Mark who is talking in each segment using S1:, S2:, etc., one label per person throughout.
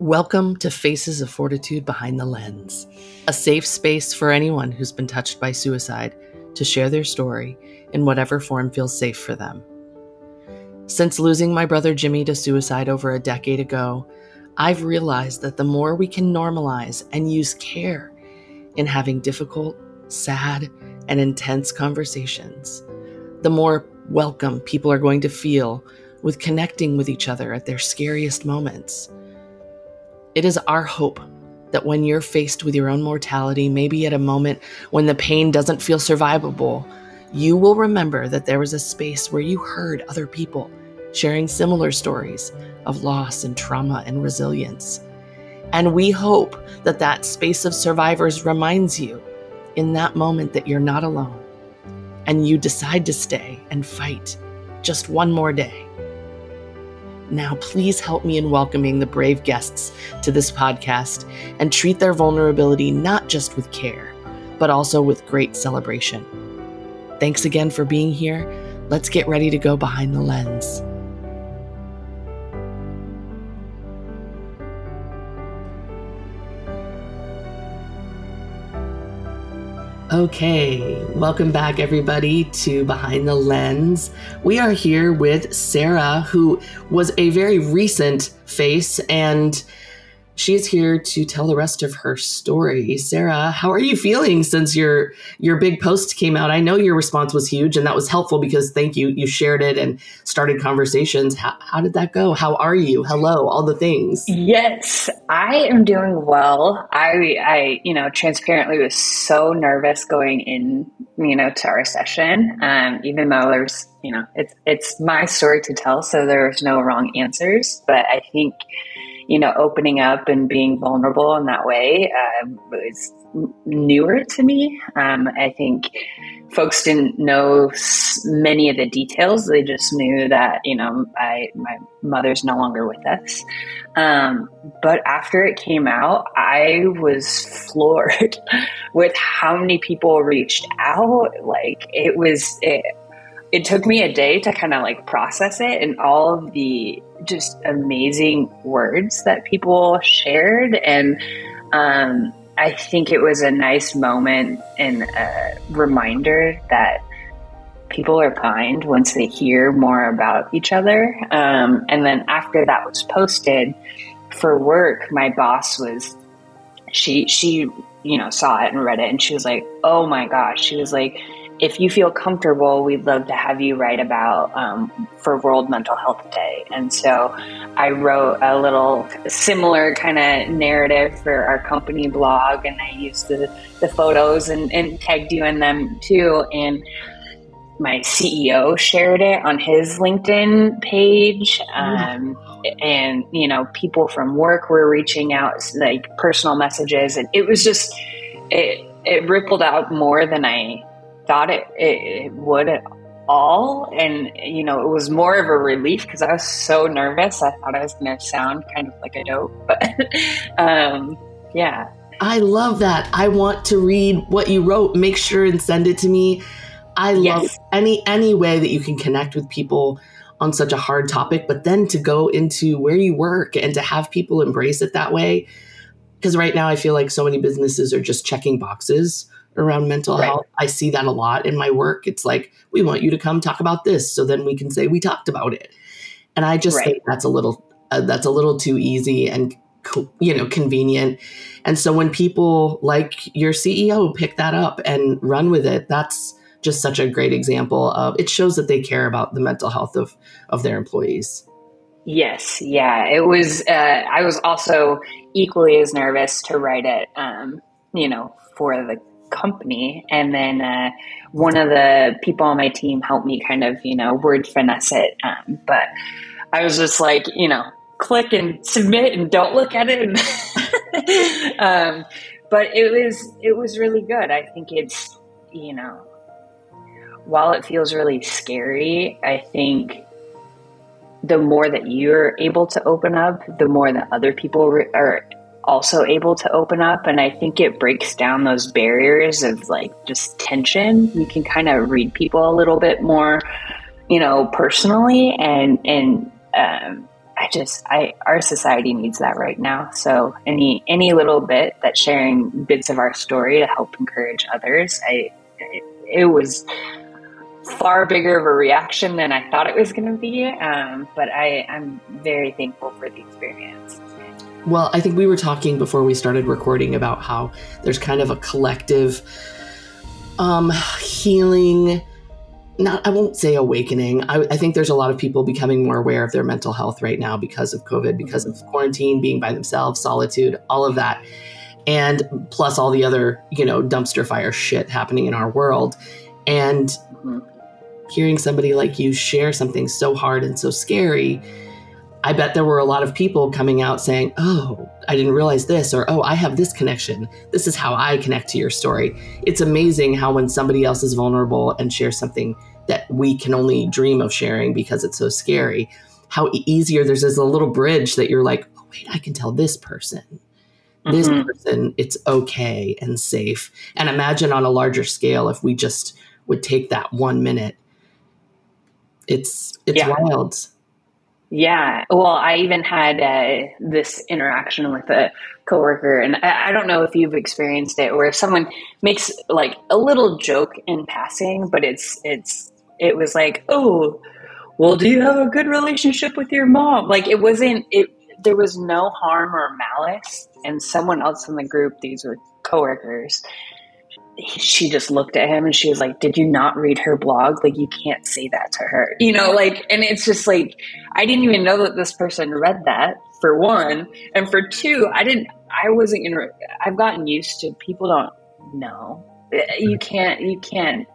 S1: Welcome to Faces of Fortitude Behind the Lens, a safe space for anyone who's been touched by suicide to share their story in whatever form feels safe for them. Since losing my brother Jimmy to suicide over a decade ago, I've realized that the more we can normalize and use care in having difficult, sad, and intense conversations, the more welcome people are going to feel with connecting with each other at their scariest moments. It is our hope that when you're faced with your own mortality, maybe at a moment when the pain doesn't feel survivable, you will remember that there was a space where you heard other people sharing similar stories of loss and trauma and resilience. And we hope that that space of survivors reminds you in that moment that you're not alone and you decide to stay and fight just one more day. Now, please help me in welcoming the brave guests to this podcast and treat their vulnerability not just with care, but also with great celebration. Thanks again for being here. Let's get ready to go behind the lens. Okay, welcome back, everybody, to Behind the Lens. We are here with Sarah, who was a very recent face, and she is here to tell the rest of her story. Sarah, how are you feeling since your your big post came out? I know your response was huge, and that was helpful because thank you. You shared it and started conversations. How, how did that go? How are you? Hello, all the things.
S2: Yes, I am doing well. I, I, you know, transparently was so nervous going in, you know, to our session. Um, even though there's, you know, it's it's my story to tell, so there's no wrong answers. But I think you know, opening up and being vulnerable in that way uh, was newer to me. Um, I think folks didn't know many of the details. They just knew that, you know, I, my mother's no longer with us. Um, but after it came out, I was floored with how many people reached out. Like it was, it, it took me a day to kind of like process it and all of the just amazing words that people shared and um, i think it was a nice moment and a reminder that people are kind once they hear more about each other um, and then after that was posted for work my boss was she she you know saw it and read it and she was like oh my gosh she was like if you feel comfortable, we'd love to have you write about um, for World Mental Health Day. And so I wrote a little similar kind of narrative for our company blog, and I used the, the photos and, and tagged you in them too. And my CEO shared it on his LinkedIn page. Um, and, you know, people from work were reaching out, like personal messages. And it was just, it, it rippled out more than I thought it, it, it would at all. And, you know, it was more of a relief because I was so nervous. I thought I was going to sound kind of like a dope. But um, yeah.
S1: I love that. I want to read what you wrote. Make sure and send it to me. I love yes. any any way that you can connect with people on such a hard topic, but then to go into where you work and to have people embrace it that way. Because right now I feel like so many businesses are just checking boxes around mental right. health. I see that a lot in my work. It's like, we want you to come talk about this so then we can say we talked about it. And I just right. think that's a little uh, that's a little too easy and co- you know convenient. And so when people like your CEO pick that up and run with it, that's just such a great example of it shows that they care about the mental health of of their employees.
S2: Yes, yeah, it was. Uh, I was also equally as nervous to write it. Um, you know, for the company. And then uh, one of the people on my team helped me kind of, you know, word finesse it. Um, but I was just like, you know, click and submit and don't look at it. um, but it was it was really good. I think it's you know, while it feels really scary, I think the more that you're able to open up, the more that other people re- are also able to open up. And I think it breaks down those barriers of like just tension. You can kind of read people a little bit more, you know, personally and, and, um, I just I our society needs that right now. So any any little bit that sharing bits of our story to help encourage others, I it, was far bigger of a reaction than I thought it was going to be. Um, but I I'm very thankful for the experience.
S1: Well, I think we were talking before we started recording about how there's kind of a collective um, healing not I won't say awakening. I, I, think there's a lot of people becoming more aware of their mental health right now because of COVID, because of quarantine, being by themselves, solitude, all of that. And plus all the other, you know, dumpster fire shit happening in our world. And mm-hmm. hearing somebody like you share something so hard and so scary I bet there were a lot of people coming out saying, Oh, I didn't realize this, or Oh, I have this connection. This is how I connect to your story. It's amazing how when somebody else is vulnerable and shares something that we can only dream of sharing because it's so scary, how easier there's this little bridge that you're like, Oh, wait, I can tell this person. This mm-hmm. person, it's okay and safe. And imagine on a larger scale if we just would take that one minute. It's it's yeah. wild.
S2: Yeah. Well, I even had uh, this interaction with a coworker, and I, I, don't know if you've experienced it, where someone makes like a little joke in passing, but it's it's it was like, oh, well, do you have a good relationship with your mom? Like it wasn't it. There was no harm or malice, and someone else in the group, these were coworkers, she just looked at him and she was like, Did you not read her blog? Like, you can't say that to her. You know, like, and it's just like, I didn't even know that this person read that, for one. And for two, I didn't, I wasn't gonna, I've gotten used to people don't know. You can't, you can't,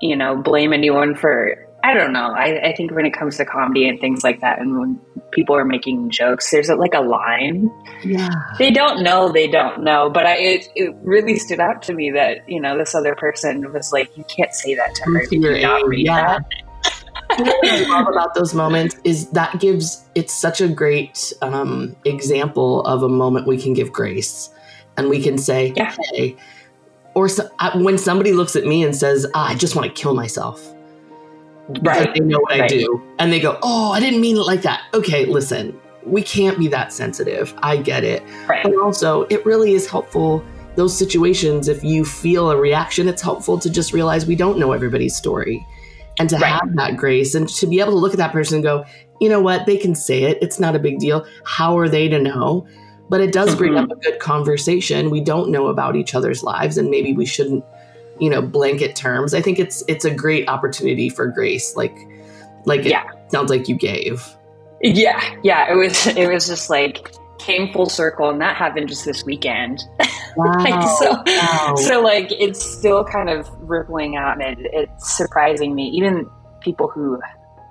S2: you know, blame anyone for I don't know. I, I, think when it comes to comedy and things like that, and when people are making jokes, there's a, like a line.
S1: Yeah.
S2: They don't know. They don't know. But I, it, it really stood out to me that you know this other person was like, "You can't say that to her. You not read yeah. that."
S1: what I love about those moments is that gives it's such a great um, example of a moment we can give grace, and we can say, yeah. "Hey," or so, uh, when somebody looks at me and says, ah, "I just want to kill myself." Right. they know what right. I do. And they go, Oh, I didn't mean it like that. Okay, listen, we can't be that sensitive. I get it. Right. But also, it really is helpful. Those situations, if you feel a reaction, it's helpful to just realize we don't know everybody's story and to right. have that grace and to be able to look at that person and go, you know what, they can say it. It's not a big deal. How are they to know? But it does bring mm-hmm. up a good conversation. We don't know about each other's lives, and maybe we shouldn't you know blanket terms i think it's it's a great opportunity for grace like like yeah. it sounds like you gave
S2: yeah yeah it was it was just like came full circle and that happened just this weekend wow. like, so wow. so like it's still kind of rippling out and it, it's surprising me even people who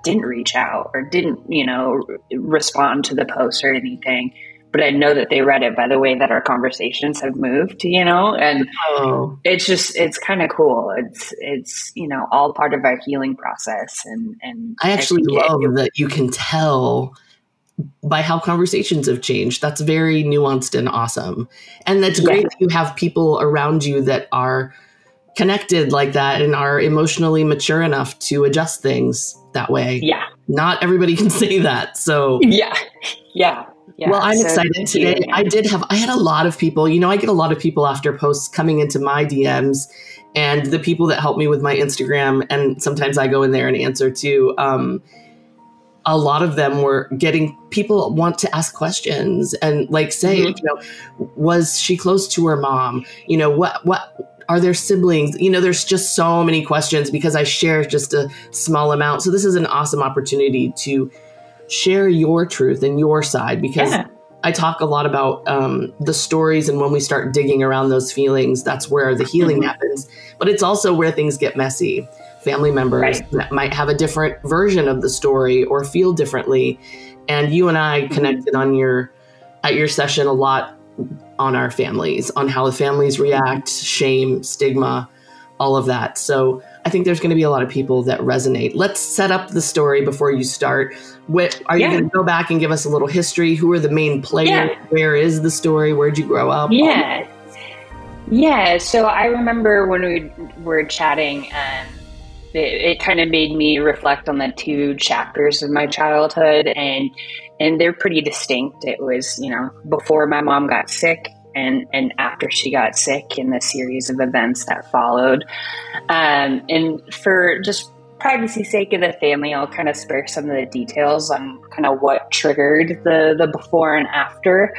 S2: didn't reach out or didn't you know respond to the post or anything but I know that they read it by the way that our conversations have moved, you know, and oh. it's just it's kind of cool. It's it's you know all part of our healing process, and and
S1: I actually I love it, that you can tell by how conversations have changed. That's very nuanced and awesome, and that's great that you have people around you that are connected like that and are emotionally mature enough to adjust things that way.
S2: Yeah.
S1: Not everybody can say that. So
S2: Yeah. Yeah.
S1: Yeah, well, I'm so excited today. You. I did have, I had a lot of people, you know, I get a lot of people after posts coming into my DMs and the people that help me with my Instagram. And sometimes I go in there and answer too. Um, a lot of them were getting people want to ask questions and like say, mm-hmm. you know, was she close to her mom? You know, what, what, are there siblings? You know, there's just so many questions because I share just a small amount. So this is an awesome opportunity to share your truth and your side because yeah. I talk a lot about um, the stories, and when we start digging around those feelings, that's where the healing mm-hmm. happens. But it's also where things get messy. Family members right. that might have a different version of the story or feel differently. And you and I mm-hmm. connected on your at your session a lot on our families, on how the families react, shame, stigma, all of that. So I think there's going to be a lot of people that resonate. Let's set up the story before you start. What are you going to go back and give us a little history? Who are the main players? Yeah. Where is the story? Where'd you grow up?
S2: Yeah. Yeah. So I remember when we were chatting, um, it, it kind of made me reflect on the two chapters of my childhood and and they're pretty distinct. It was, you know, before my mom got sick and and after she got sick in the series of events that followed. Um, and for just privacy sake of the family, I'll kind of spare some of the details on kind of what triggered the the before and after.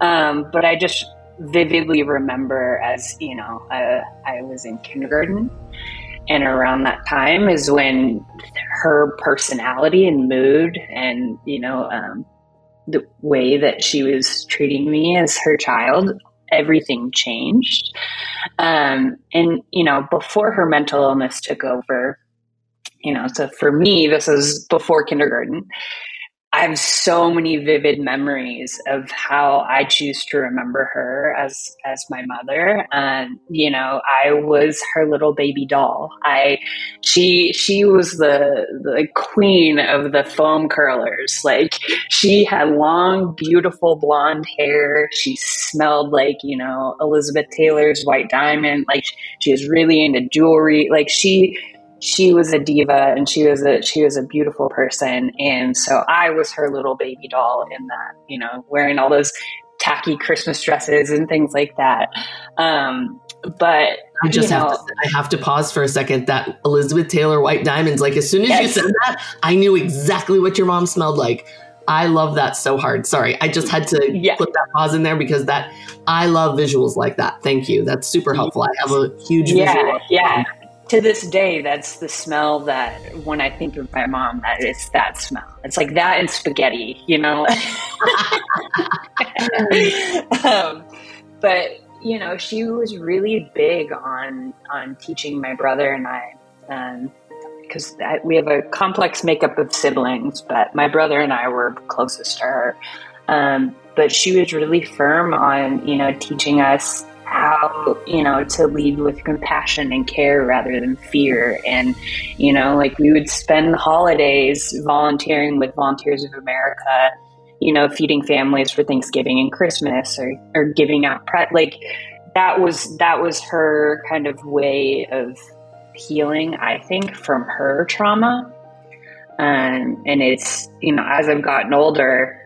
S2: Um, but I just vividly remember as you know uh, I was in kindergarten and around that time is when her personality and mood and you know um, the way that she was treating me as her child everything changed. Um, and you know before her mental illness took over you know so for me this was before kindergarten I have so many vivid memories of how I choose to remember her as as my mother. And you know, I was her little baby doll. I she she was the the queen of the foam curlers. Like she had long, beautiful blonde hair. She smelled like you know Elizabeth Taylor's White Diamond. Like she was really into jewelry. Like she she was a diva and she was a she was a beautiful person and so i was her little baby doll in that you know wearing all those tacky christmas dresses and things like that um, but
S1: I just have know, to I have to pause for a second. That Elizabeth Taylor white diamonds, like as soon as yes. you said that, I knew exactly what your mom smelled like. I love that so hard. Sorry, I just had to yeah. put that pause in there because that I love visuals like that. Thank you. That's super helpful. I have a huge
S2: yeah, yeah to this day, that's the smell that when I think of my mom, that it's that smell. It's like that and spaghetti, you know. um, but you know, she was really big on on teaching my brother and I, because um, we have a complex makeup of siblings. But my brother and I were closest to her. Um, but she was really firm on you know teaching us how you know to lead with compassion and care rather than fear. And you know like we would spend the holidays volunteering with volunteers of america you know feeding families for thanksgiving and christmas or, or giving out pre- like that was that was her kind of way of healing i think from her trauma. Um, and it's you know as i've gotten older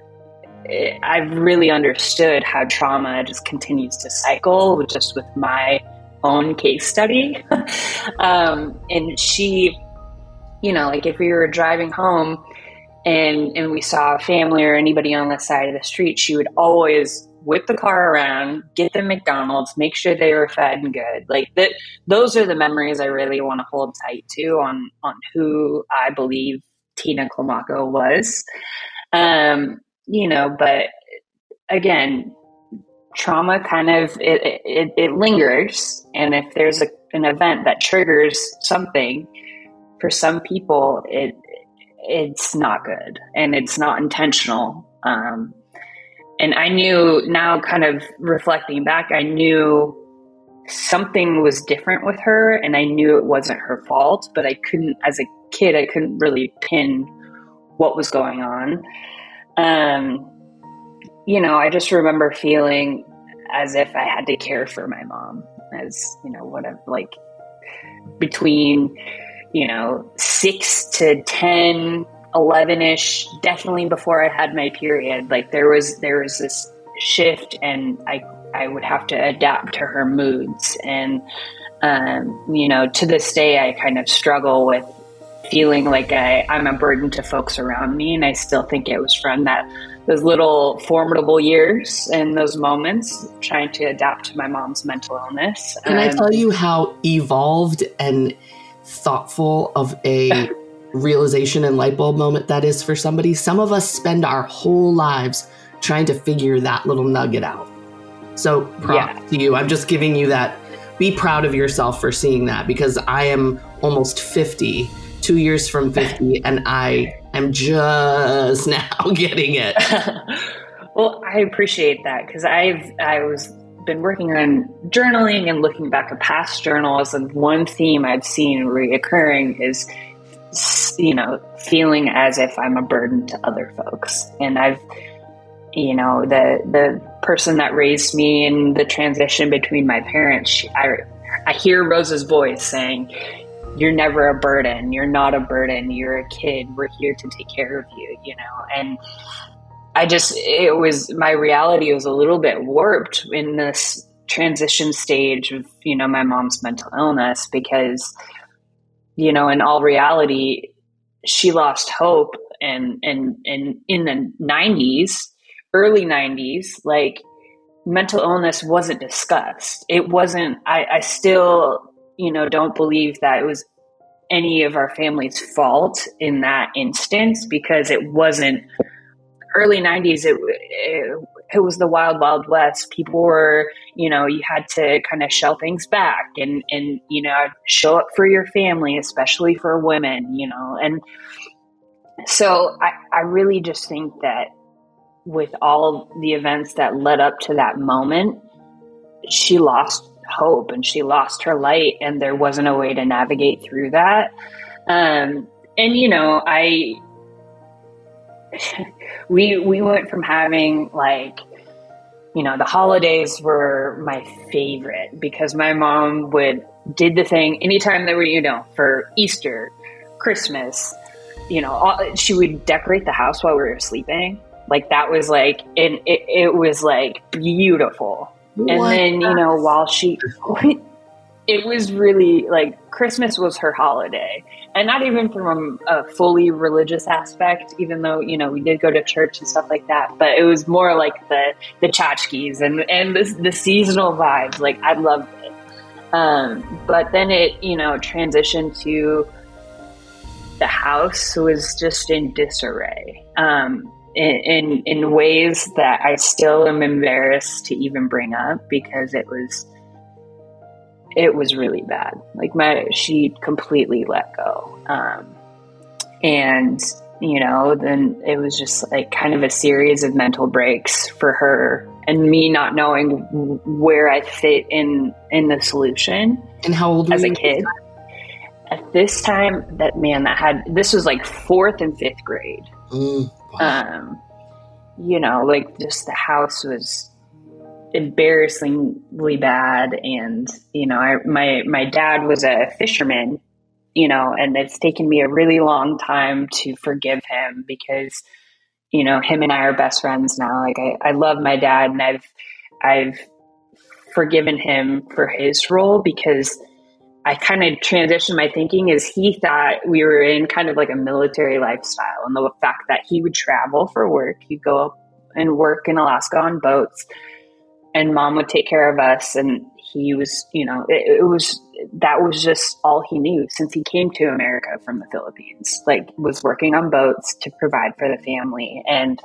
S2: I've really understood how trauma just continues to cycle just with my own case study. um, and she, you know, like if we were driving home and and we saw a family or anybody on the side of the street, she would always whip the car around, get them McDonald's, make sure they were fed and good. Like that those are the memories I really want to hold tight to on on who I believe Tina Climaco was. Um, you know, but again, trauma kind of it, it, it lingers, and if there's a, an event that triggers something, for some people, it it's not good and it's not intentional. Um, and I knew now, kind of reflecting back, I knew something was different with her, and I knew it wasn't her fault, but I couldn't, as a kid, I couldn't really pin what was going on. Um, you know, I just remember feeling as if I had to care for my mom, as you know, whatever, like between you know six to 10 11 ish definitely before i had my period like there was there was this shift and i i would have to adapt to her moods. And um, you know to this day i kind of struggle with feeling like I, I'm a burden to folks around me. And I still think it was from that those little formidable years and those moments trying to adapt to my mom's mental illness.
S1: Can um, I tell you how evolved and thoughtful of a realization and light bulb moment that is for somebody? Some of us spend our whole lives trying to figure that little nugget out. So, props yeah. to you. I'm just giving you that. Be proud of yourself for seeing that because I am almost 50 two years from 50 and I am just now getting it.
S2: well, I appreciate that because I've, I was been working on journaling and looking back at past journals and one theme I've seen reoccurring is you know feeling as if I'm a burden to other folks and I've you know the the person that raised me in the transition between my parents she, I I hear Rosa's voice saying you're never a burden. You're not a burden. You're a kid. We're here to take care of you, you know? And I just, it was, my reality was a little bit warped in this transition stage of, you know, my mom's mental illness because, you know, in all reality, she lost hope and, and, and in the 90s, early 90s, like mental illness wasn't discussed. It wasn't, I, I still, you know, don't believe that it was any of our family's fault in that instance because it wasn't early 90s it, it, it was the wild wild west. People were you know you had to kind of shell things back and and you know show up for your family especially for women you know and so i i really just think that with all the events that led up to that moment she lost hope and she lost her light and there wasn't a way to navigate through that. Um, and you know i we we went from having like you know the holidays were my favorite because my mom would did the thing anytime there were you know for easter christmas you know all, she would decorate the house while we were sleeping. Like that was like and it, it was like beautiful what? And then, you know, while she, it was really like Christmas was her holiday. And not even from a fully religious aspect, even though, you know, we did go to church and stuff like that, but it was more like the, the tchotchkes and, and the, the seasonal vibes. Like, I loved it. Um, but then it, you know, transitioned to the house was just in disarray. Um, in, in, ways that I still am embarrassed to even bring up because it was it was really bad. Like my she completely let go, um, and you know then it was just like kind of a series of mental breaks for her and me not knowing where I fit in in the solution.
S1: And how old
S2: as a kid? At this time, that man that had this was like fourth and fifth grade. Mm. Um, you know, like just the house was embarrassingly bad, and you know, I, my my dad was a fisherman, you know, and it's taken me a really long time to forgive him because, you know, him and I are best friends now. Like I, I love my dad, and I've I've forgiven him for his role because I kind of transitioned my thinking is he thought we were in kind of like a military lifestyle and the fact that he would travel for work, he'd go up and work in Alaska on boats and mom would take care of us and he was, you know, it, it was that was just all he knew since he came to America from the Philippines. Like was working on boats to provide for the family and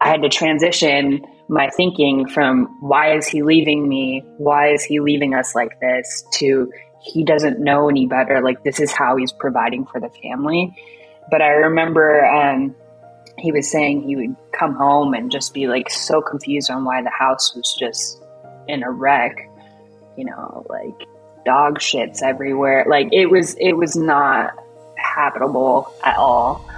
S2: I had to transition my thinking from why is he leaving me? Why is he leaving us like this? to he doesn't know any better. Like this is how he's providing for the family. But I remember um, he was saying he would come home and just be like so confused on why the house was just in a wreck. You know, like dog shits everywhere. Like it was, it was not habitable at all.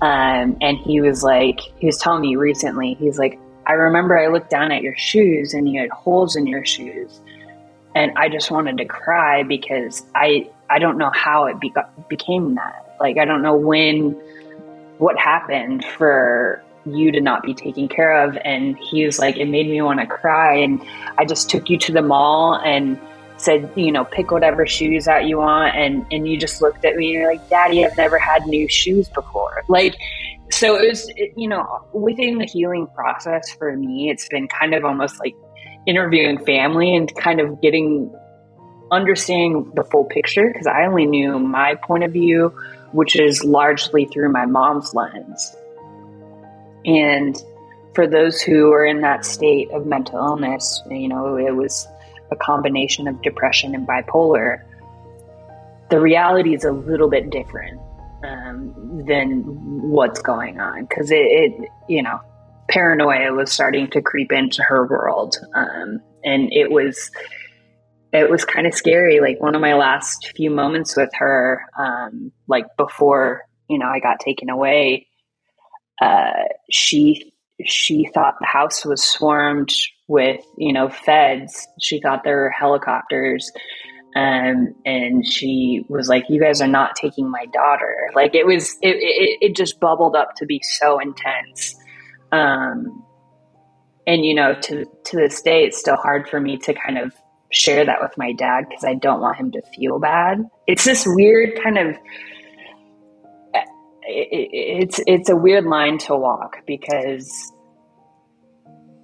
S2: Um, and he was like, he was telling me recently, he's like, I remember I looked down at your shoes and you had holes in your shoes. And I just wanted to cry because I, I don't know how it beca- became that. Like, I don't know when, what happened for you to not be taken care of. And he was like, it made me want to cry. And I just took you to the mall and said, you know, pick whatever shoes out you want. And, and you just looked at me and you're like, Daddy, I've never had new shoes before. Like, so it was, you know, within the healing process for me, it's been kind of almost like interviewing family and kind of getting, understanding the full picture because I only knew my point of view, which is largely through my mom's lens. And for those who are in that state of mental illness, you know, it was a combination of depression and bipolar. The reality is a little bit different um, than what's going on because it, it, you know, paranoia was starting to creep into her world, um, and it was it was kind of scary. Like one of my last few moments with her, um, like before you know I got taken away, uh, she she thought the house was swarmed with you know feds. She thought there were helicopters Um, and she was like, "You guys are not taking my daughter." Like it was, it it, it just bubbled up to be so intense. Um, and you know, to to this day, it's still hard for me to kind of share that with my dad because I don't want him to feel bad. It's this weird kind of. It, it's it's a weird line to walk because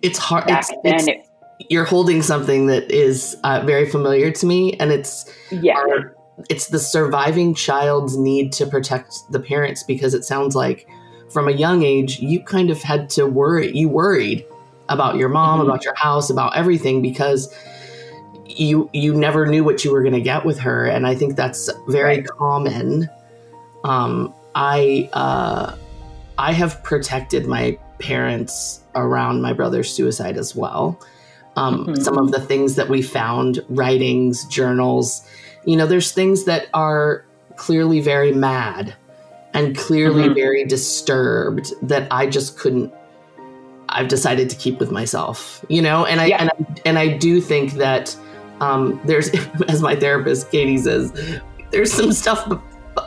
S1: it's hard. It's, it's, it, you're holding something that is uh, very familiar to me, and it's
S2: yeah. Our,
S1: it's the surviving child's need to protect the parents because it sounds like from a young age you kind of had to worry you worried about your mom mm-hmm. about your house about everything because you you never knew what you were going to get with her and i think that's very right. common um i uh i have protected my parents around my brother's suicide as well um, mm-hmm. Some of the things that we found, writings, journals, you know, there's things that are clearly very mad and clearly mm-hmm. very disturbed that I just couldn't. I've decided to keep with myself, you know, and I yeah. and I, and I do think that um, there's, as my therapist Katie says, there's some stuff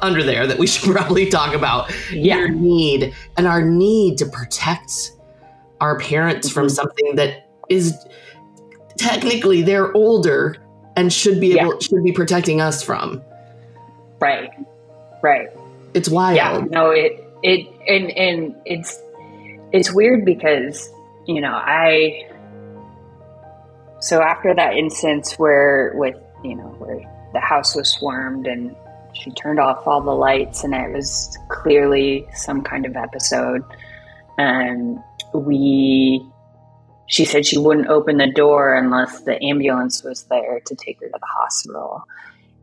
S1: under there that we should probably talk about. Yeah. Your need and our need to protect our parents mm-hmm. from something that is technically they're older and should be able yeah. should be protecting us from.
S2: Right. Right.
S1: It's wild.
S2: Yeah. No, it it and and it's it's weird because, you know, I so after that instance where with you know, where the house was swarmed and she turned off all the lights and it was clearly some kind of episode. And we she said she wouldn't open the door unless the ambulance was there to take her to the hospital.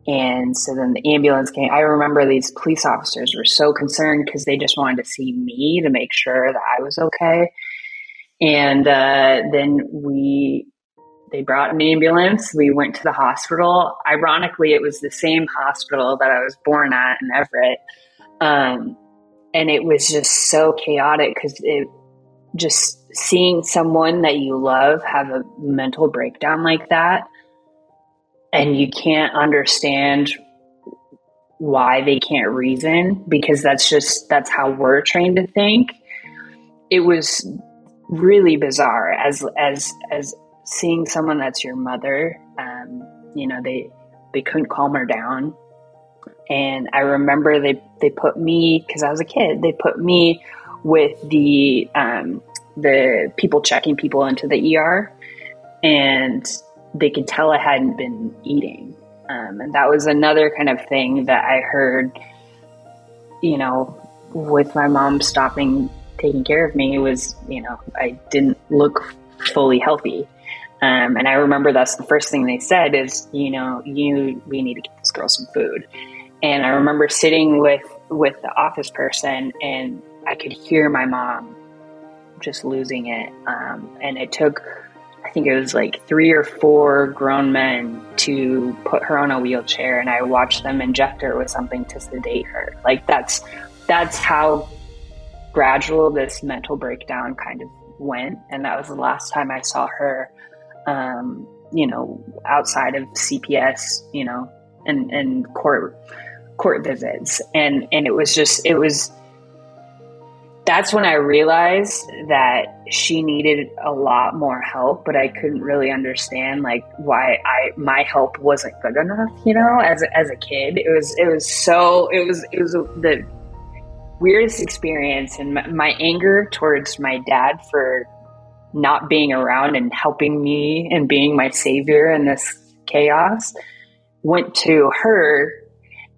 S2: And so then the ambulance came. I remember these police officers were so concerned because they just wanted to see me to make sure that I was okay. And uh, then we, they brought an ambulance. We went to the hospital. Ironically, it was the same hospital that I was born at in Everett. Um, and it was just so chaotic because it just seeing someone that you love have a mental breakdown like that and you can't understand why they can't reason because that's just that's how we're trained to think it was really bizarre as as as seeing someone that's your mother um, you know they they couldn't calm her down and i remember they they put me because i was a kid they put me with the um, the people checking people into the ER, and they could tell I hadn't been eating. Um, and that was another kind of thing that I heard, you know, with my mom stopping taking care of me was, you know, I didn't look fully healthy. Um, and I remember that's the first thing they said is, you know, you we need to get this girl some food. And I remember sitting with with the office person, and I could hear my mom just losing it. Um, and it took, I think it was like three or four grown men to put her on a wheelchair, and I watched them inject her with something to sedate her. Like that's that's how gradual this mental breakdown kind of went, and that was the last time I saw her. Um, you know, outside of CPS, you know, and and court court visits, and and it was just it was that's when I realized that she needed a lot more help, but I couldn't really understand like why I my help wasn't good enough. You know, as a, as a kid, it was it was so it was it was the weirdest experience, and my, my anger towards my dad for not being around and helping me and being my savior in this chaos went to her,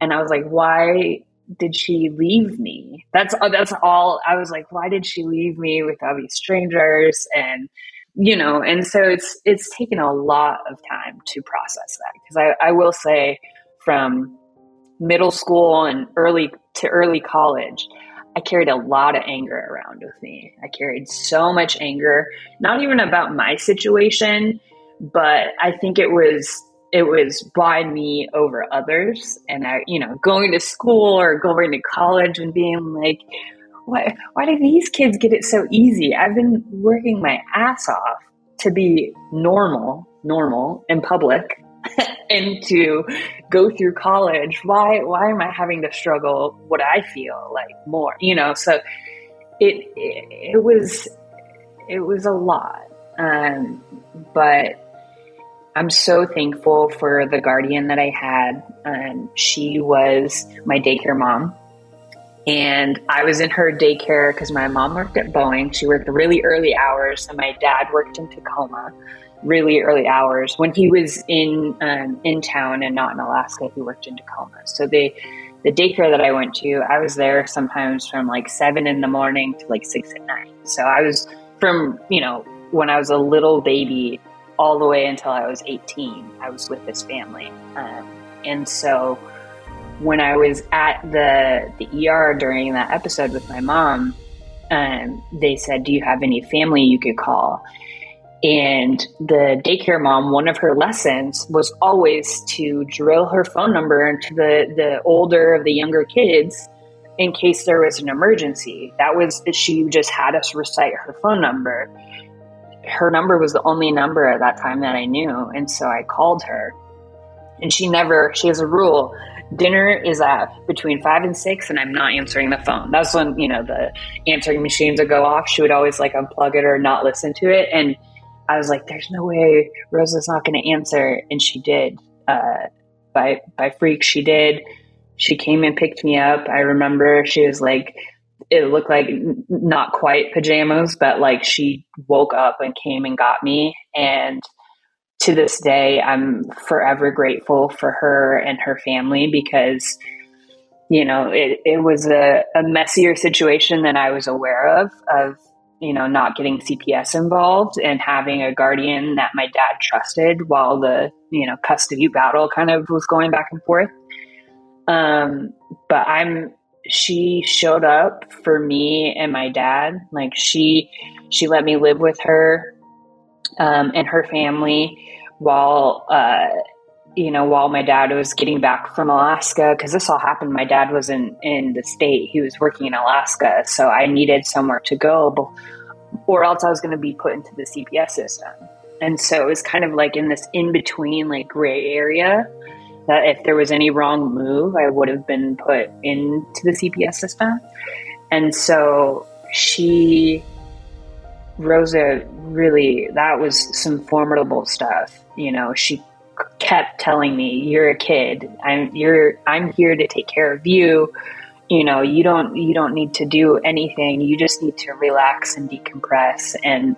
S2: and I was like, why did she leave me? That's that's all. I was like, why did she leave me with all these strangers? And you know, and so it's it's taken a lot of time to process that because I, I will say from middle school and early to early college, I carried a lot of anger around with me. I carried so much anger, not even about my situation, but I think it was it was by me over others. And I, you know, going to school or going to college and being like, why, why do these kids get it so easy? I've been working my ass off to be normal, normal in public. and to go through college why why am i having to struggle what i feel like more you know? So it it, it was it was a lot. Um, but i'm so thankful for the guardian that i had. Um, she was my daycare mom. And I was in her daycare because my mom worked at Boeing. She worked really early hours, and my dad worked in Tacoma really early hours. When he was in um, in town and not in Alaska, he worked in Tacoma. So the the daycare that I went to, I was there sometimes from like seven in the morning to like six at night. So I was from you know when I was a little baby all the way until I was eighteen. I was with this family, um, and so when I was at the the ER during that episode with my mom, um, they said, "Do you have any family you could call?" And the daycare mom, one of her lessons was always to drill her phone number into the, the older of the younger kids in case there was an emergency. That was, she just had us recite her phone number. Her number was the only number at that time that I knew. And so I called her. And she never, she has a rule dinner is at between five and six and i'm not answering the phone that's when you know the answering machines would go off she would always like unplug it or not listen to it and I was like, there's no way Rosa's not going to answer. And she did. Uh, by, by freak, she did. She came and picked me up. I remember she was like, it looked like not quite pajamas, but like she woke up and came and got me. And to this day, I'm forever grateful for her and her family because, you know, it, it was a, a messier situation than I was aware of, of you know, not getting CPS involved and having a guardian that my dad trusted while the, you know, custody battle kind of was going back and forth. Um, but I'm, she showed up for me and my dad. Like she, she let me live with her, um, and her family while, uh, you know, while my dad was getting back from Alaska, because this all happened, my dad was in, in the state. He was working in Alaska. So I needed somewhere to go, or else I was going to be put into the CPS system. And so it was kind of like in this in between, like gray area that if there was any wrong move, I would have been put into the CPS system. And so she, Rosa, really, that was some formidable stuff. You know, she kept telling me, "You're a kid. I'm you're I'm here to take care of you. You know, you don't you don't need to do anything. You just need to relax and decompress." And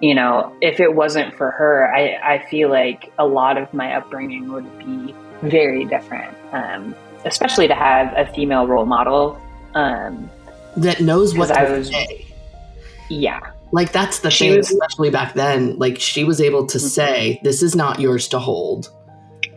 S2: you know, if it wasn't for her, I I feel like a lot of my upbringing would be very different. Um, especially to have a female role model um,
S1: that knows what
S2: I was. Say. Yeah,
S1: like that's the she thing, was, especially back then. Like she was able to mm-hmm. say, "This is not yours to hold.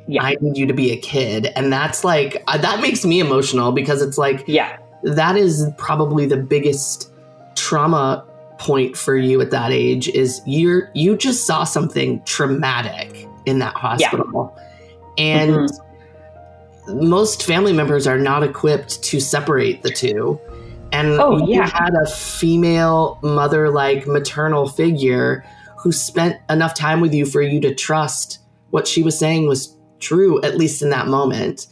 S1: Yeah. I need you to be a kid," and that's like uh, that makes me emotional because it's like,
S2: yeah,
S1: that is probably the biggest trauma point for you at that age. Is you're you just saw something traumatic in that hospital, yeah. and. Mm-hmm. Most family members are not equipped to separate the two and oh, you yeah. had a female mother like maternal figure who spent enough time with you for you to trust what she was saying was true, at least in that moment.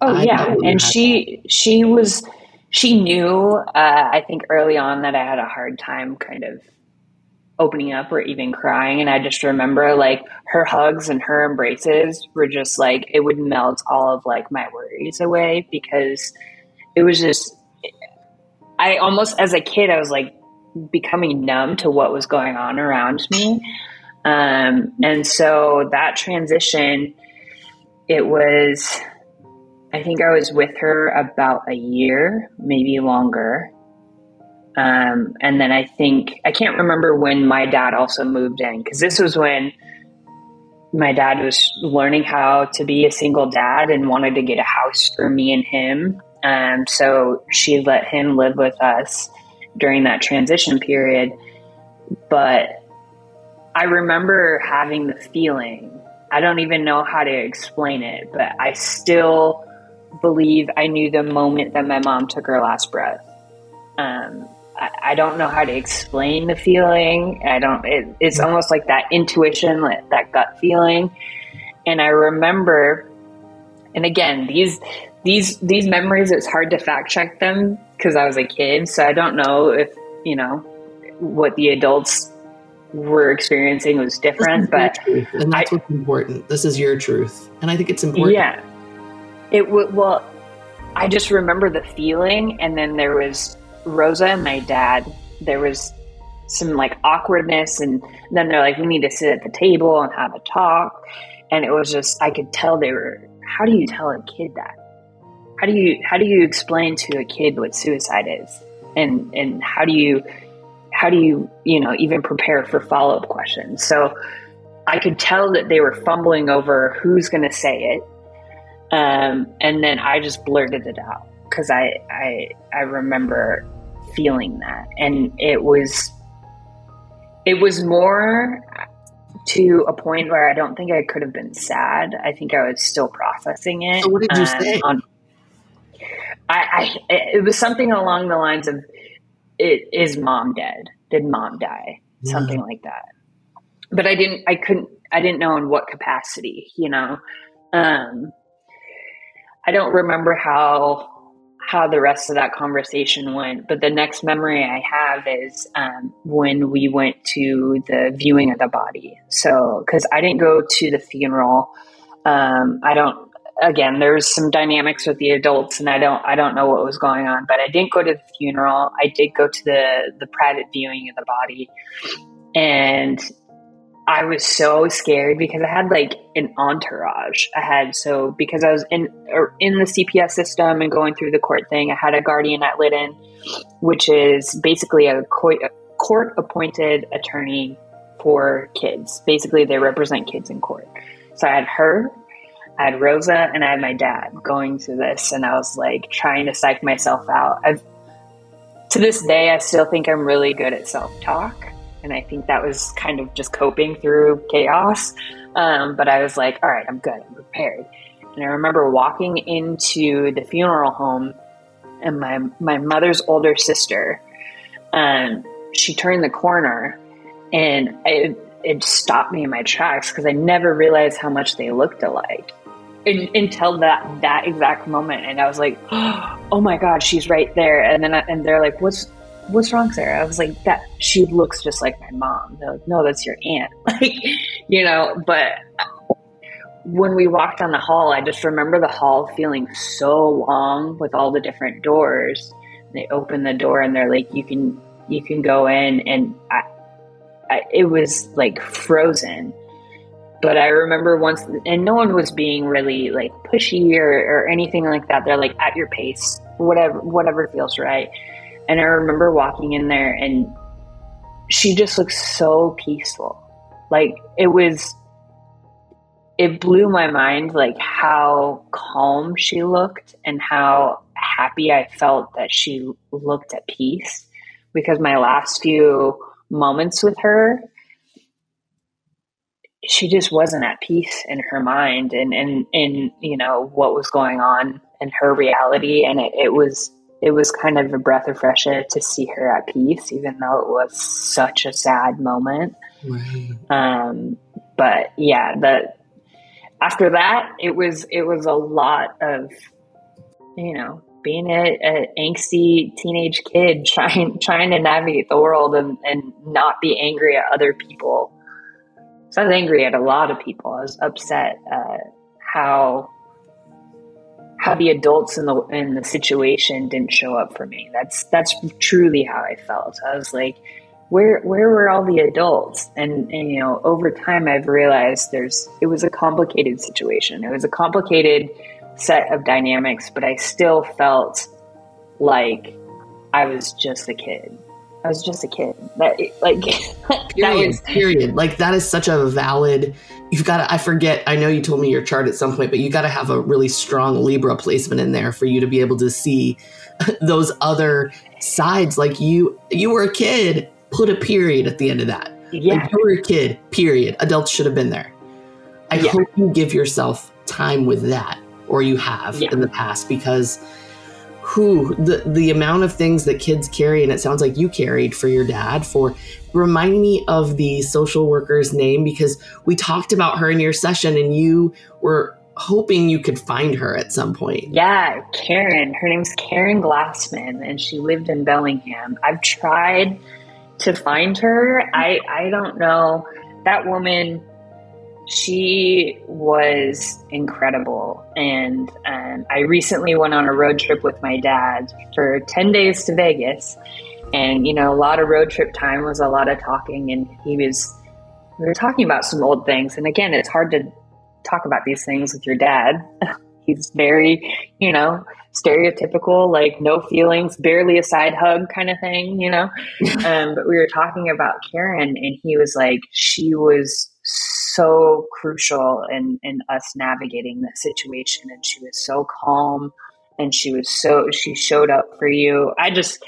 S2: Oh I yeah. And she that. she was she knew uh, I think early on that I had a hard time kind of opening up or even crying and I just remember like her hugs and her embraces were just like it would melt all of like my worries away because it was just I almost, as a kid, I was like becoming numb to what was going on around me. Um, and so that transition, it was, I think I was with her about a year, maybe longer. Um, and then I think, I can't remember when my dad also moved in, because this was when my dad was learning how to be a single dad and wanted to get a house for me and him. Um, so she let him live with us during that transition period. But I remember having the feeling, I don't even know how to explain it, but I still believe I knew the moment that my mom took her last breath. Um, I, don't know how to explain the feeling. I don't, it, it's almost like that intuition, that, that gut feeling. and I remember, and again, these these these memories. It's hard to fact check them because I was a kid, so I don't know if you know what the adults were experiencing was different. But
S1: and that's I, what's important. This is your truth, and I think it's important.
S2: Yeah, it would well. I just remember the feeling, and then there was Rosa and my dad. There was some like awkwardness and then they're like we need to sit at the table and have a talk and it was just i could tell they were how do you tell a kid that how do you how do you explain to a kid what suicide is and and how do you how do you you know even prepare for follow-up questions so i could tell that they were fumbling over who's going to say it um, and then i just blurted it out because I, I i remember feeling that and it was it was more to a point where I don't think I could have been sad. I think I was still processing it.
S1: So what did you um, say? On,
S2: I, I, it was something along the lines of, "It is mom dead? Did mom die?" Yeah. Something like that. But I didn't. I couldn't. I didn't know in what capacity. You know. Um, I don't remember how how the rest of that conversation went. But the next memory I have is um, when we went to the viewing of the body. So, because I didn't go to the funeral, um, I don't. Again, there's some dynamics with the adults, and I don't. I don't know what was going on, but I didn't go to the funeral. I did go to the the private viewing of the body, and I was so scared because I had like an entourage. I had so because I was in in the CPS system and going through the court thing. I had a guardian ad litem, which is basically a court appointed attorney for kids. Basically, they represent kids in court. So I had her, I had Rosa, and I had my dad going through this, and I was like trying to psych myself out. I've to this day, I still think I'm really good at self talk. And I think that was kind of just coping through chaos. Um, but I was like, all right, I'm good. I'm prepared. And I remember walking into the funeral home and my, my mother's older sister, um, she turned the corner and it, it stopped me in my tracks because I never realized how much they looked alike in, until that that exact moment. And I was like, "Oh my god, she's right there!" And then I, and they're like, "What's what's wrong, Sarah? I was like, that she looks just like my mom. They're like, no, that's your aunt. Like, you know, but when we walked down the hall, I just remember the hall feeling so long with all the different doors. They open the door and they're like, you can, you can go in. And I, I, it was like frozen. But I remember once, and no one was being really like pushy or, or anything like that. They're like at your pace, whatever, whatever feels right. And I remember walking in there and she just looked so peaceful. Like it was, it blew my mind, like how calm she looked and how happy I felt that she looked at peace. Because my last few moments with her, she just wasn't at peace in her mind and, and, and you know, what was going on in her reality. And it, it was, it was kind of a breath of fresh air to see her at peace, even though it was such a sad moment. Right. Um, but yeah, the after that, it was it was a lot of you know being a, angsty teenage kid trying trying to navigate the world and, and not be angry at other people. So I was angry at a lot of people. I was upset at how how the adults in the in the situation didn't show up for me. That's that's truly how I felt. I was like, where where were all the adults? And and you know, over time I've realized there's it was a complicated situation. It was a complicated set of dynamics, but I still felt like I was just a kid. I was just a kid. That like
S1: period, that was period. Like that is such a valid you've got to i forget i know you told me your chart at some point but you got to have a really strong libra placement in there for you to be able to see those other sides like you you were a kid put a period at the end of that
S2: yeah like
S1: you were a kid period adults should have been there i yeah. hope you give yourself time with that or you have yeah. in the past because who the the amount of things that kids carry and it sounds like you carried for your dad for remind me of the social worker's name because we talked about her in your session and you were hoping you could find her at some point.
S2: Yeah, Karen. Her name's Karen Glassman and she lived in Bellingham. I've tried to find her. I I don't know. That woman she was incredible. And um, I recently went on a road trip with my dad for 10 days to Vegas. And, you know, a lot of road trip time was a lot of talking. And he was, we were talking about some old things. And again, it's hard to talk about these things with your dad. He's very, you know, stereotypical, like no feelings, barely a side hug kind of thing, you know? um, but we were talking about Karen, and he was like, she was so crucial in, in us navigating the situation. And she was so calm and she was so, she showed up for you. I just,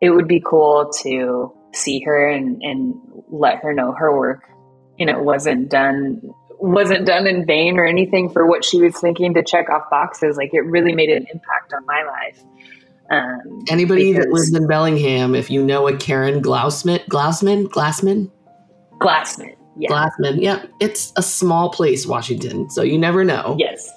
S2: it would be cool to see her and, and let her know her work, you know, wasn't done wasn't done in vain or anything for what she was thinking to check off boxes. Like it really made an impact on my life.
S1: Um, Anybody that lives in Bellingham, if you know a Karen Glausman, Glassman, Glassman,
S2: Glassman,
S1: yeah. Glassman. Yeah, it's a small place, Washington, so you never know.
S2: Yes.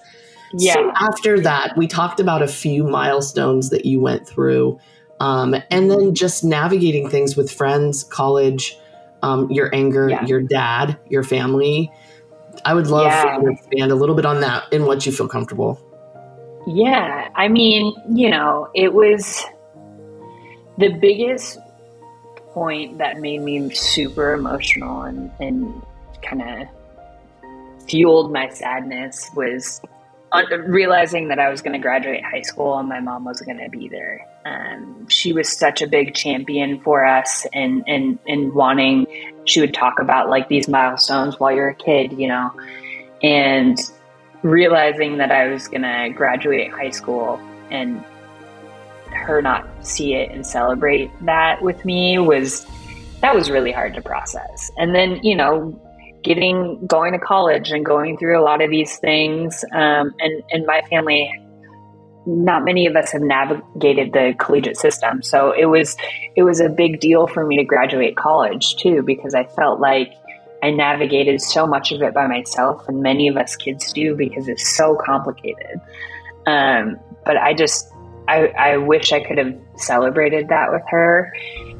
S2: Yeah.
S1: So after that, we talked about a few milestones that you went through, um, and then just navigating things with friends, college, um, your anger, yeah. your dad, your family. I would love yeah. for you to expand a little bit on that and what you feel comfortable.
S2: Yeah, I mean, you know, it was the biggest point that made me super emotional and, and kind of fueled my sadness was realizing that I was going to graduate high school and my mom wasn't going to be there. Um, she was such a big champion for us and, and, and wanting, she would talk about like these milestones while you're a kid, you know, and realizing that I was going to graduate high school and her not see it and celebrate that with me was that was really hard to process. And then, you know, getting going to college and going through a lot of these things, um, and and my family, not many of us have navigated the collegiate system, so it was it was a big deal for me to graduate college too because I felt like I navigated so much of it by myself, and many of us kids do because it's so complicated. Um, but I just I, I wish I could have celebrated that with her.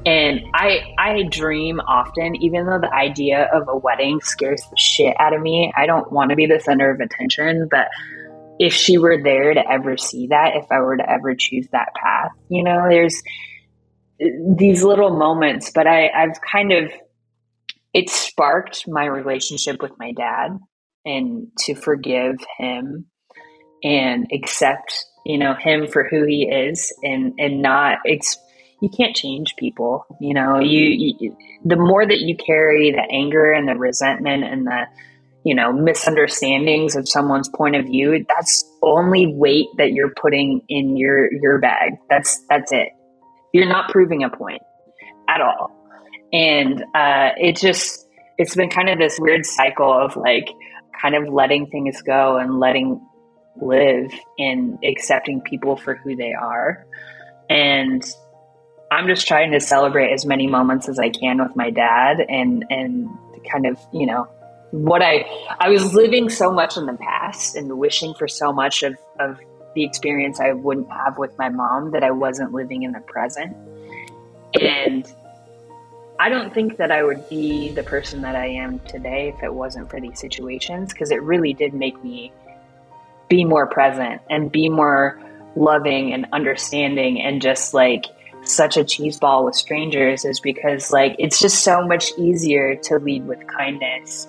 S2: And I I dream often, even though the idea of a wedding scares the shit out of me. I don't want to be the center of attention, but if she were there to ever see that, if I were to ever choose that path, you know, there's these little moments, but I, I've kind of it sparked my relationship with my dad and to forgive him and accept you know him for who he is and and not it's you can't change people you know you, you the more that you carry the anger and the resentment and the you know misunderstandings of someone's point of view that's only weight that you're putting in your your bag. That's that's it. You're not proving a point at all. And uh it just it's been kind of this weird cycle of like kind of letting things go and letting live in accepting people for who they are. And I'm just trying to celebrate as many moments as I can with my dad and and kind of, you know, what I I was living so much in the past and wishing for so much of, of the experience I wouldn't have with my mom that I wasn't living in the present. And I don't think that I would be the person that I am today if it wasn't for these situations because it really did make me be more present and be more loving and understanding and just like such a cheese ball with strangers is because like it's just so much easier to lead with kindness.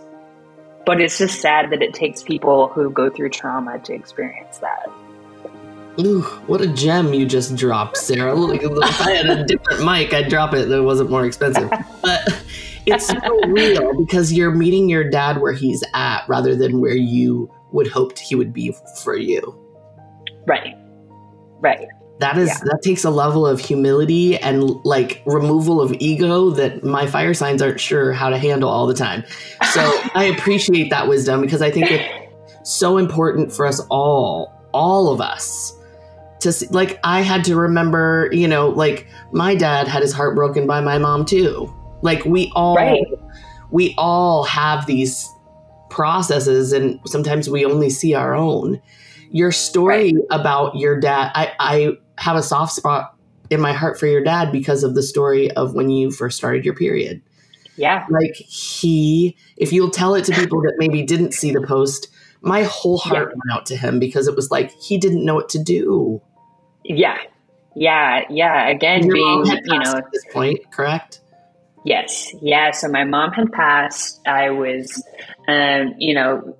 S2: But it's just sad that it takes people who go through trauma to experience that.
S1: Ooh, what a gem you just dropped, Sarah. if I had a different mic, I'd drop it that wasn't more expensive. But it's so real because you're meeting your dad where he's at rather than where you would hoped he would be for you.
S2: Right. Right.
S1: That is yeah. that takes a level of humility and like removal of ego that my fire signs aren't sure how to handle all the time. So I appreciate that wisdom because I think it's so important for us all, all of us, to see, like I had to remember, you know, like my dad had his heart broken by my mom too. Like we all
S2: Right.
S1: we all have these processes and sometimes we only see our own. Your story about your dad, I, I have a soft spot in my heart for your dad because of the story of when you first started your period.
S2: Yeah.
S1: Like he, if you'll tell it to people that maybe didn't see the post, my whole heart went out to him because it was like he didn't know what to do.
S2: Yeah. Yeah. Yeah. Again, being, you know,
S1: at this point, correct?
S2: Yes. Yeah. So my mom had passed. I was, um, you know,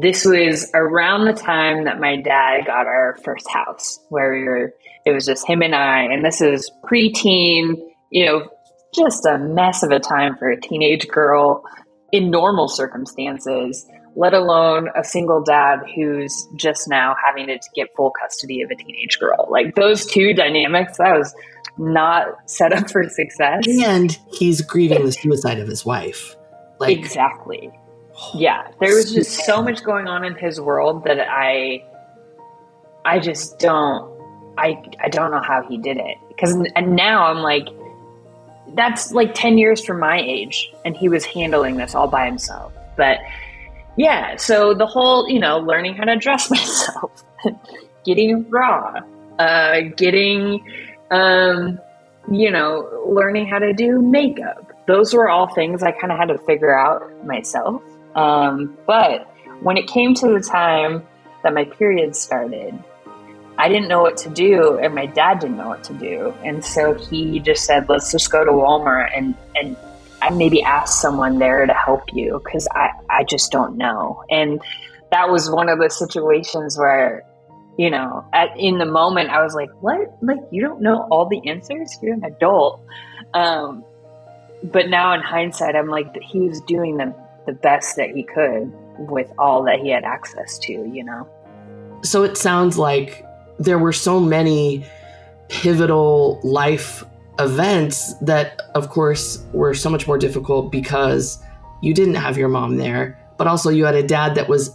S2: this was around the time that my dad got our first house where we were, it was just him and I. And this is preteen, you know, just a mess of a time for a teenage girl in normal circumstances, let alone a single dad who's just now having to get full custody of a teenage girl. Like those two dynamics, that was not set up for success.
S1: And he's grieving the suicide of his wife. Like
S2: exactly. Yeah, there was just so much going on in his world that I, I just don't, I, I don't know how he did it because and now I'm like, that's like ten years from my age, and he was handling this all by himself. But yeah, so the whole, you know, learning how to dress myself, getting raw, uh, getting, um, you know, learning how to do makeup. Those were all things I kind of had to figure out myself. Um, but when it came to the time that my period started, I didn't know what to do, and my dad didn't know what to do, and so he just said, "Let's just go to Walmart and and I maybe ask someone there to help you because I I just don't know." And that was one of the situations where, you know, at in the moment I was like, "What? Like you don't know all the answers? You're an adult." Um, but now in hindsight, I'm like, he was doing the the best that he could with all that he had access to, you know.
S1: so it sounds like there were so many pivotal life events that of course were so much more difficult because you didn't have your mom there but also you had a dad that was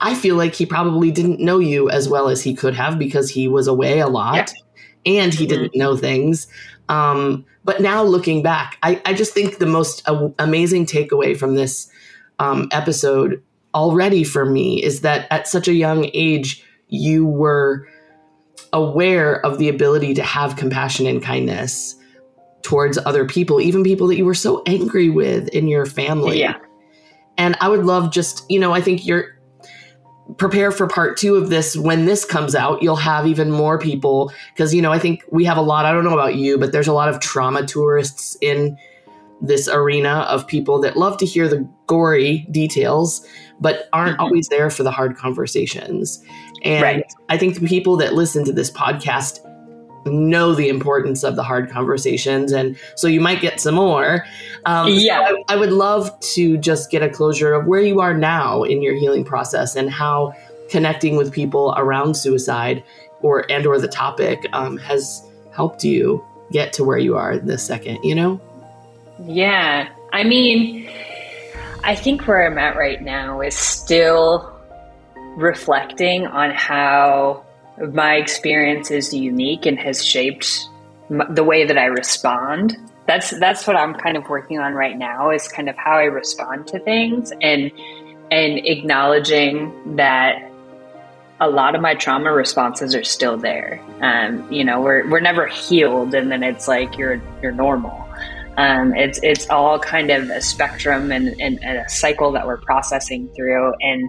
S1: i feel like he probably didn't know you as well as he could have because he was away a lot and he didn't know things um, but now looking back I, I just think the most a- amazing takeaway from this um, episode already for me is that at such a young age you were aware of the ability to have compassion and kindness towards other people, even people that you were so angry with in your family.
S2: Yeah.
S1: And I would love just, you know, I think you're prepare for part two of this when this comes out you'll have even more people because you know i think we have a lot i don't know about you but there's a lot of trauma tourists in this arena of people that love to hear the gory details but aren't
S2: Mhm.
S1: always there for the hard conversations and
S2: Right.
S1: I think the people that listen to this podcast know the importance of the hard conversations. And so you might get some more. Um, so
S2: Yeah.
S1: I, I would love to just get a closure of where you are now in your healing process and how connecting with people around suicide or and or the topic um, has helped you get to where you are this second, you know?
S2: Yeah. I mean, I think where I'm at right now is still reflecting on how my experience is unique and has shaped the way that I respond. That's that's what I'm kind of working on right now is kind of how I respond to things and and acknowledging that a lot of my trauma responses are still there. Um, you know, we're we're never healed, and then it's like you're you're normal. Um, it's it's all kind of a spectrum and, and, and a cycle that we're processing through, and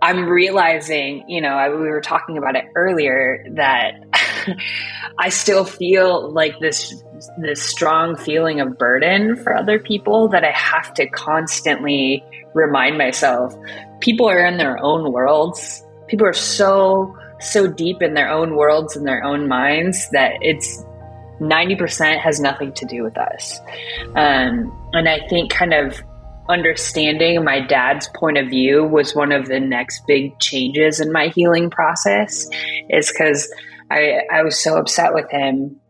S2: I'm realizing, you know, I, we were talking about it earlier that I still feel like this this strong feeling of burden for other people that I have to constantly remind myself. People are in their own worlds. People are so so deep in their own worlds and their own minds that it's 90% has nothing to do with us. Um, and I think kind of understanding my dad's point of view was one of the next big changes in my healing process is because I, I was so upset with him.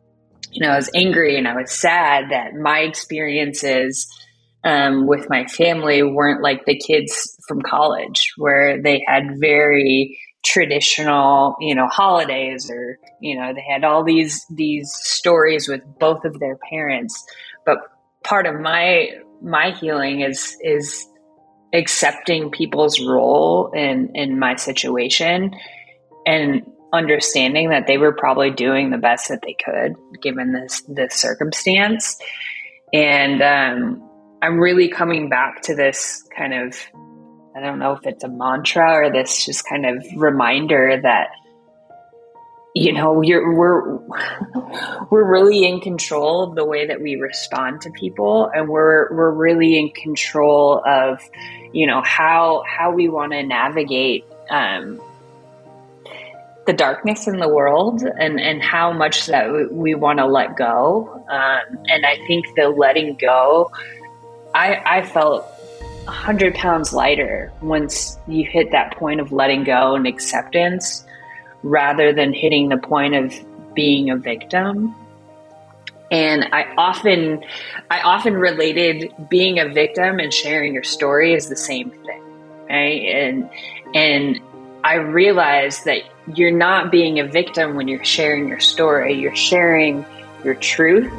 S2: You know, I was angry and I was sad that my experiences um, with my family weren't like the kids from college, where they had very traditional you know holidays or you know they had all these these stories with both of their parents but part of my my healing is is accepting people's role in in my situation and understanding that they were probably doing the best that they could given this this circumstance. And um, i'm really coming back to this kind of i don't know if it's a mantra or this just kind of reminder that you know you're we're we're really in control of the way that we respond to people and we're we're really in control of you know how how we want to navigate um, the darkness in the world and and how much that we, want to let go. Um, and i think the letting go i i felt 100 pounds lighter once you hit that point of letting go and acceptance rather than hitting the point of being a victim. And I often, I often related being a victim and sharing your story is the same thing, right? And and I realized that you're not being a victim when you're sharing your story. You're sharing your truth.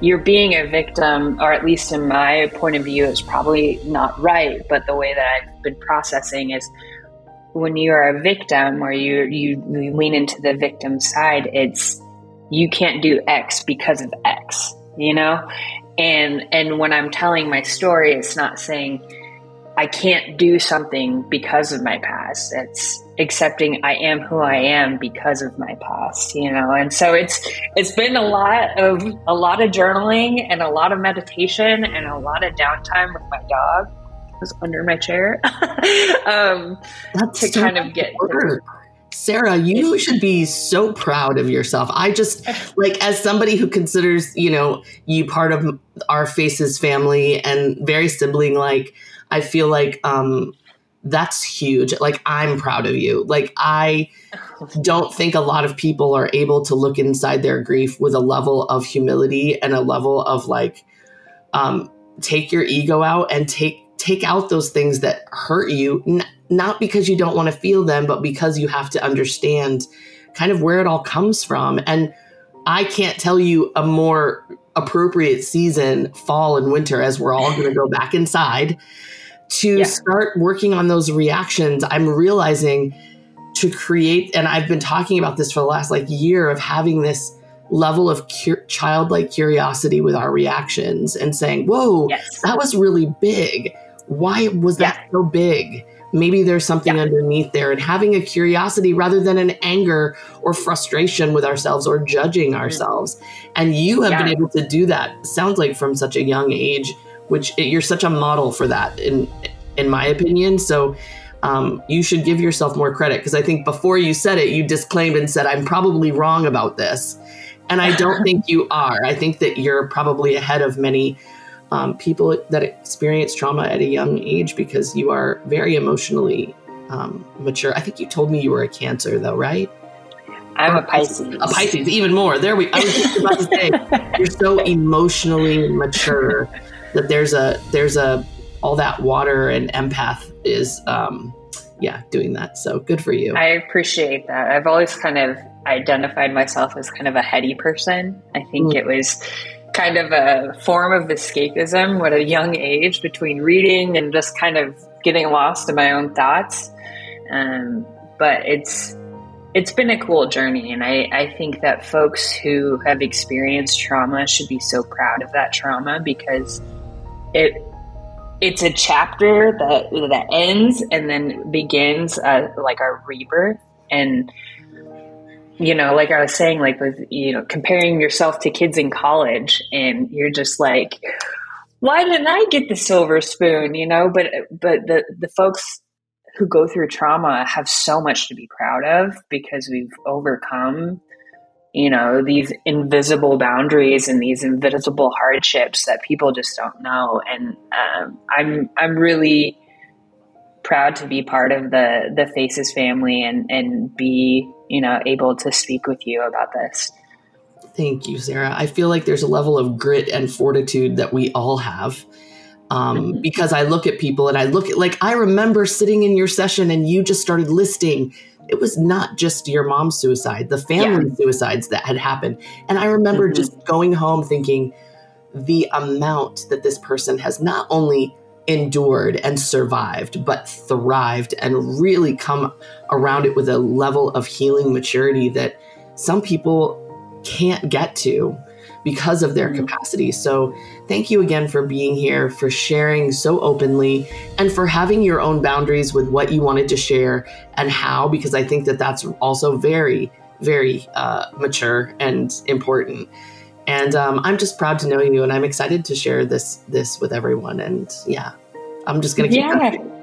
S2: You're being a victim, or at least in my point of view, is probably not right. But the way that I've been processing is when you are a victim or you, you, you lean into the victim side, it's you can't do X because of X, you know? And and when I'm telling my story, it's not saying I can't do something because of my past. It's accepting I am who I am because of my past, you know. And so it's it's been a lot of a lot of journaling and a lot of meditation and a lot of downtime with my dog was under my chair um, That's to so kind of get.
S1: Sarah, you should be so proud of yourself. I just like as somebody who considers, you know, you part of our Faces family and very sibling like, I feel like um that's huge. Like I'm proud of you. Like I don't think a lot of people are able to look inside their grief with a level of humility and a level of like um take your ego out and take take out those things that hurt you, n- not because you don't want to feel them, but because you have to understand kind of where it all comes from. And I can't tell you a more appropriate season, fall and winter, as we're all going to go back inside to yeah. start working on those reactions. I'm realizing to create, and I've been talking about this for the last like year of having this level of cu- childlike curiosity with our reactions and saying, Whoa, yes. that was really big why was that yeah. so big? Maybe there's something yeah. underneath there, and having a curiosity rather than an anger or frustration with ourselves or judging mm-hmm. ourselves. And you have yeah. been able to do that. Sounds like from such a young age, which you're such a model for that, in in my opinion. So. Um, you should give yourself more credit because I think before you said it, you disclaimed and said, I'm probably wrong about this. And I don't think you are. I think that you're probably ahead of many um, people that experience trauma at a young age because you are very emotionally um, mature. I think you told me you were a Cancer, though, right?
S2: I'm a Pisces.
S1: A Pisces, even more. There we. I was just about to say you're so emotionally mature that there's a there's a all that water and empath is um, yeah doing that. So good for you.
S2: I appreciate that. I've always kind of identified myself as kind of a heady person. I think mm. it was kind of a form of escapism at a young age between reading and just kind of getting lost in my own thoughts. Um, but it's it's been a cool journey, and I, I think that folks who have experienced trauma should be so proud of that trauma because it it's a chapter that that ends and then begins uh, like a rebirth and you know, like I was saying, like with, you know, comparing yourself to kids in college and you're just like, why didn't I get the silver spoon? You know, but, but the, the folks who go through trauma have so much to be proud of because we've overcome, you know, these invisible boundaries and these invisible hardships that people just don't know. And um, I'm, I'm really proud to be part of the, the Faces family and, and be you know, able to speak with you about this.
S1: Thank you, Sarah. I feel like there's a level of grit and fortitude that we all have. Um, mm-hmm. Because I look at people and I look at, like, I remember sitting in your session and you just started listing it was not just your mom's suicide, the family yeah. suicides that had happened. And I remember mm-hmm. just going home thinking the amount that this person has not only endured and survived, but thrived and really come around it with a level of healing maturity that some people can't get to because of their mm-hmm. capacity. So, thank you again for being here, for sharing so openly, and for having your own boundaries with what you wanted to share and how, because I think that that's also very, very uh, mature and important. And um, I'm just proud to know you, and I'm excited to share this this with everyone. And yeah, I'm just gonna keep yeah. Going.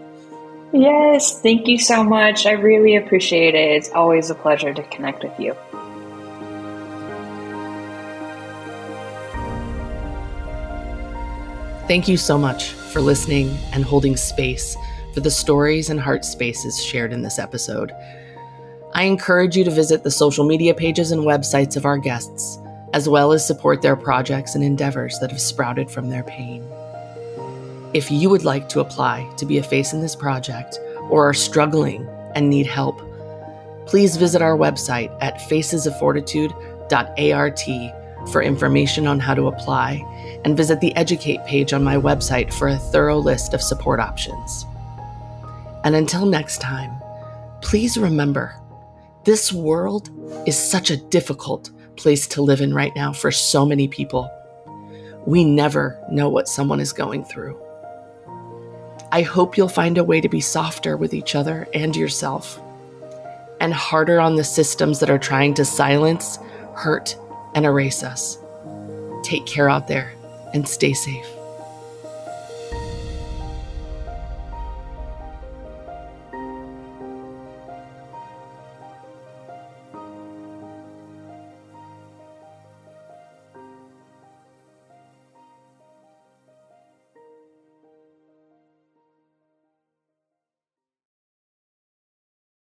S2: Yes, thank you so much. I really appreciate it. It's always a pleasure to connect with you.
S1: Thank you so much for listening and holding space for the stories and heart spaces shared in this episode. I encourage you to visit the social media pages and websites of our guests, as well as support their projects and endeavors that have sprouted from their pain. If you would like to apply to be a face in this project or are struggling and need help, please visit our website at facesoffortitude.art for information on how to apply, and visit the Educate page on my website for a thorough list of support options. And until next time, please remember this world is such a difficult place to live in right now for so many people. We never know what someone is going through. I hope you'll find a way to be softer with each other and yourself, and harder on the systems that are trying to silence, hurt, and erase us. Take care out there and stay safe.